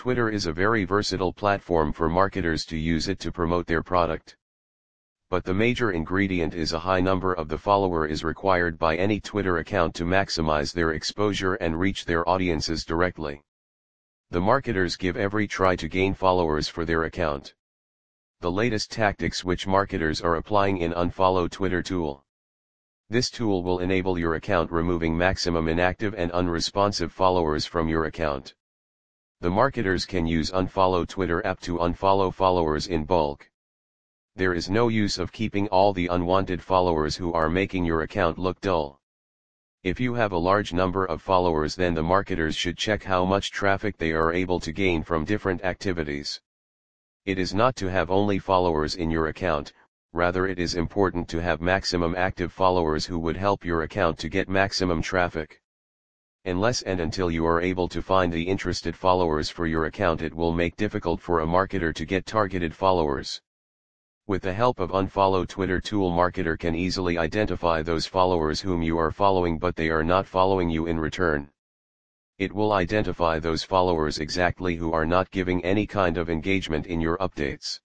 Twitter is a very versatile platform for marketers to use it to promote their product. But the major ingredient is a high number of the follower is required by any Twitter account to maximize their exposure and reach their audiences directly. The marketers give every try to gain followers for their account. The latest tactics which marketers are applying in Unfollow Twitter tool. This tool will enable your account removing maximum inactive and unresponsive followers from your account. The marketers can use Unfollow Twitter app to unfollow followers in bulk. There is no use of keeping all the unwanted followers who are making your account look dull. If you have a large number of followers then the marketers should check how much traffic they are able to gain from different activities. It is not to have only followers in your account, rather it is important to have maximum active followers who would help your account to get maximum traffic. Unless and until you are able to find the interested followers for your account it will make difficult for a marketer to get targeted followers. With the help of Unfollow Twitter tool marketer can easily identify those followers whom you are following but they are not following you in return. It will identify those followers exactly who are not giving any kind of engagement in your updates.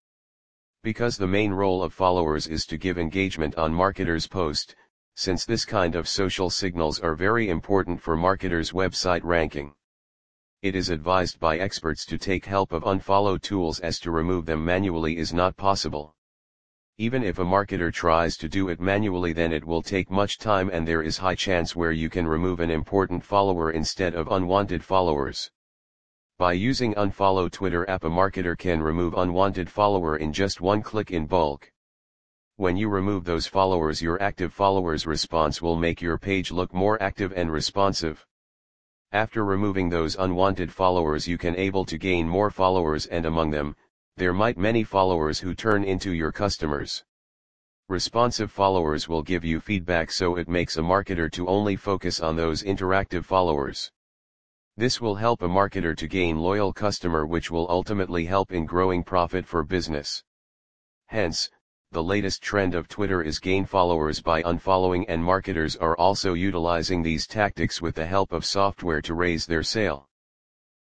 Because the main role of followers is to give engagement on marketers' post, since this kind of social signals are very important for marketers' website ranking. It is advised by experts to take help of unfollow tools as to remove them manually is not possible. Even if a marketer tries to do it manually then it will take much time and there is high chance where you can remove an important follower instead of unwanted followers. By using Unfollow Twitter app a marketer can remove unwanted follower in just one click in bulk. When you remove those followers your active followers response will make your page look more active and responsive. After removing those unwanted followers you can able to gain more followers and among them, there might many followers who turn into your customers. Responsive followers will give you feedback so it makes a marketer to only focus on those interactive followers. This will help a marketer to gain loyal customer which will ultimately help in growing profit for business. Hence, the latest trend of Twitter is gain followers by unfollowing and marketers are also utilizing these tactics with the help of software to raise their sale.